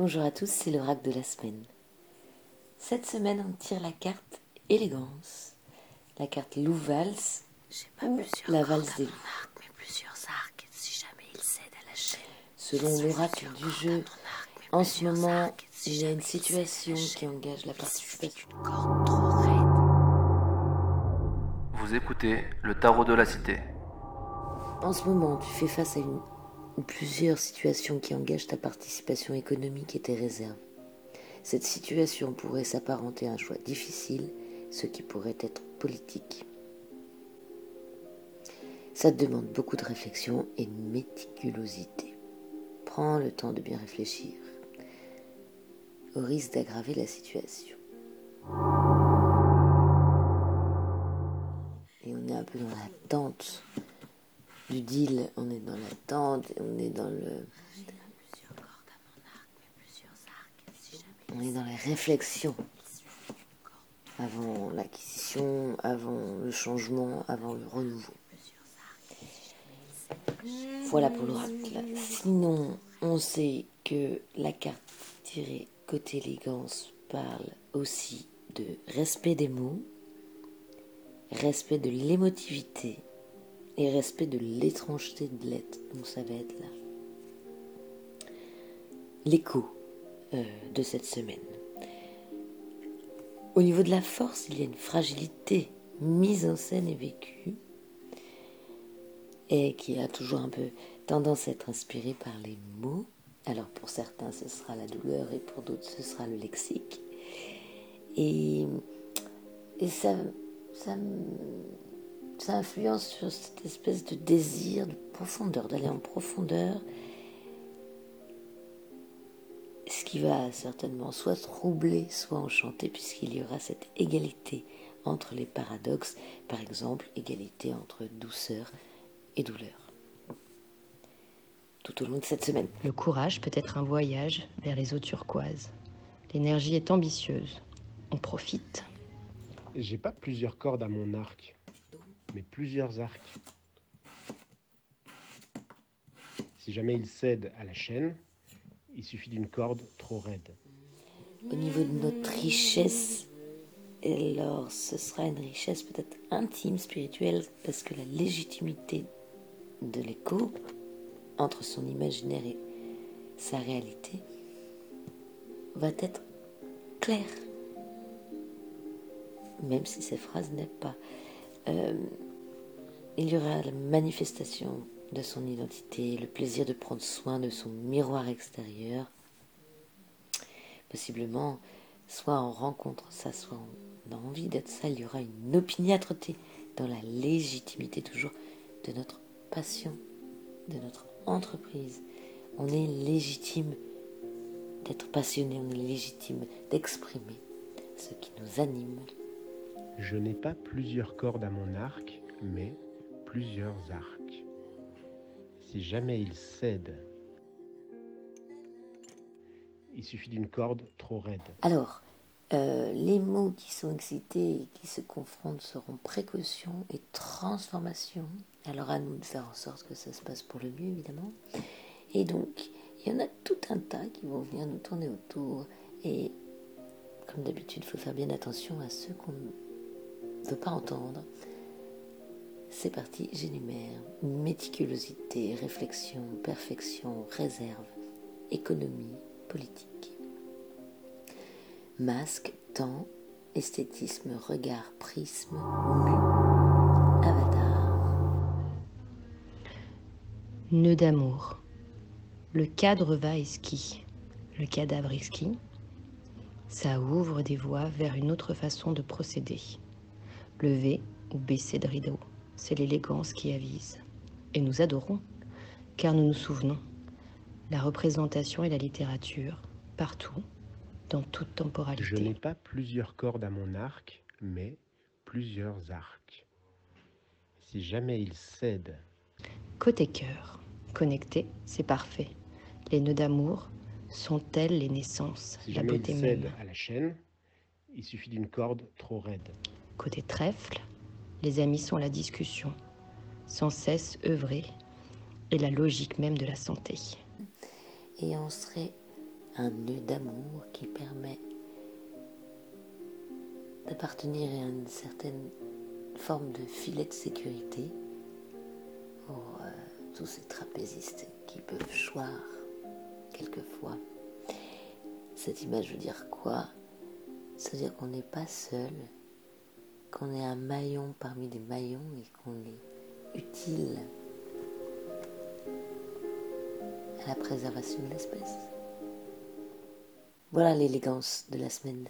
Bonjour à tous, c'est l'oracle de la semaine. Cette semaine, on tire la carte élégance, la carte Louvals, ou la valse des loups. Selon l'oracle du jeu, en ce moment, il y a une situation qui engage la participation. Vous écoutez le tarot de la cité. En ce moment, tu fais face à une plusieurs situations qui engagent ta participation économique et tes réserves. Cette situation pourrait s'apparenter à un choix difficile, ce qui pourrait être politique. Ça demande beaucoup de réflexion et de méticulosité. Prends le temps de bien réfléchir, au risque d'aggraver la situation. Et on est un peu dans l'attente du deal, on est dans l'attente, on est dans le. On est dans les réflexions avant l'acquisition, avant le changement, avant le renouveau. Voilà pour l'oracle. Sinon, on sait que la carte tirée côté élégance parle aussi de respect des mots, respect de l'émotivité, respect de l'étrangeté de l'être. Donc ça va être là. L'écho euh, de cette semaine. Au niveau de la force, il y a une fragilité mise en scène et vécue et qui a toujours un peu tendance à être inspirée par les mots. Alors pour certains, ce sera la douleur et pour d'autres, ce sera le lexique. Et, et ça, ça ça influence sur cette espèce de désir de profondeur, d'aller en profondeur, ce qui va certainement soit troubler, soit enchanter, puisqu'il y aura cette égalité entre les paradoxes, par exemple égalité entre douceur et douleur. Tout au long de cette semaine. Le courage peut être un voyage vers les eaux turquoises. L'énergie est ambitieuse. On profite. J'ai pas plusieurs cordes à mon arc mais plusieurs arcs. Si jamais il cède à la chaîne, il suffit d'une corde trop raide. Au niveau de notre richesse, alors ce sera une richesse peut-être intime, spirituelle, parce que la légitimité de l'écho entre son imaginaire et sa réalité va être claire, même si ces phrases n'est pas. Euh, il y aura la manifestation de son identité, le plaisir de prendre soin de son miroir extérieur. Possiblement, soit on rencontre ça, soit a envie d'être ça. Il y aura une opiniâtreté dans la légitimité toujours de notre passion, de notre entreprise. On est légitime d'être passionné, on est légitime d'exprimer ce qui nous anime. Je n'ai pas plusieurs cordes à mon arc, mais plusieurs arcs. Si jamais il cède, il suffit d'une corde trop raide. Alors, euh, les mots qui sont excités et qui se confrontent seront précaution et transformation. Alors à nous de faire en sorte que ça se passe pour le mieux, évidemment. Et donc, il y en a tout un tas qui vont venir nous tourner autour. Et comme d'habitude, il faut faire bien attention à ceux qu'on pas entendre. C'est parti, j'énumère méticulosité, réflexion, perfection, réserve, économie, politique. Masque, temps, esthétisme, regard, prisme, avatar. Nœud d'amour. Le cadre va ski. Le cadavre ski. Ça ouvre des voies vers une autre façon de procéder. Lever ou baisser de rideau c'est l'élégance qui avise. Et nous adorons, car nous nous souvenons. La représentation et la littérature, partout, dans toute temporalité. Je n'ai pas plusieurs cordes à mon arc, mais plusieurs arcs. Si jamais il cède. Côté cœur, connecté, c'est parfait. Les nœuds d'amour sont-elles les naissances, si la beauté il cède à la chaîne, il suffit d'une corde trop raide. Côté trèfle, les amis sont la discussion, sans cesse œuvrer, et la logique même de la santé. Et on serait un nœud d'amour qui permet d'appartenir à une certaine forme de filet de sécurité pour euh, tous ces trapézistes qui peuvent choir quelquefois. Cette image veut dire quoi? C'est-à-dire qu'on n'est pas seul, qu'on est un maillon parmi des maillons et qu'on est utile à la préservation de l'espèce. Voilà l'élégance de la semaine.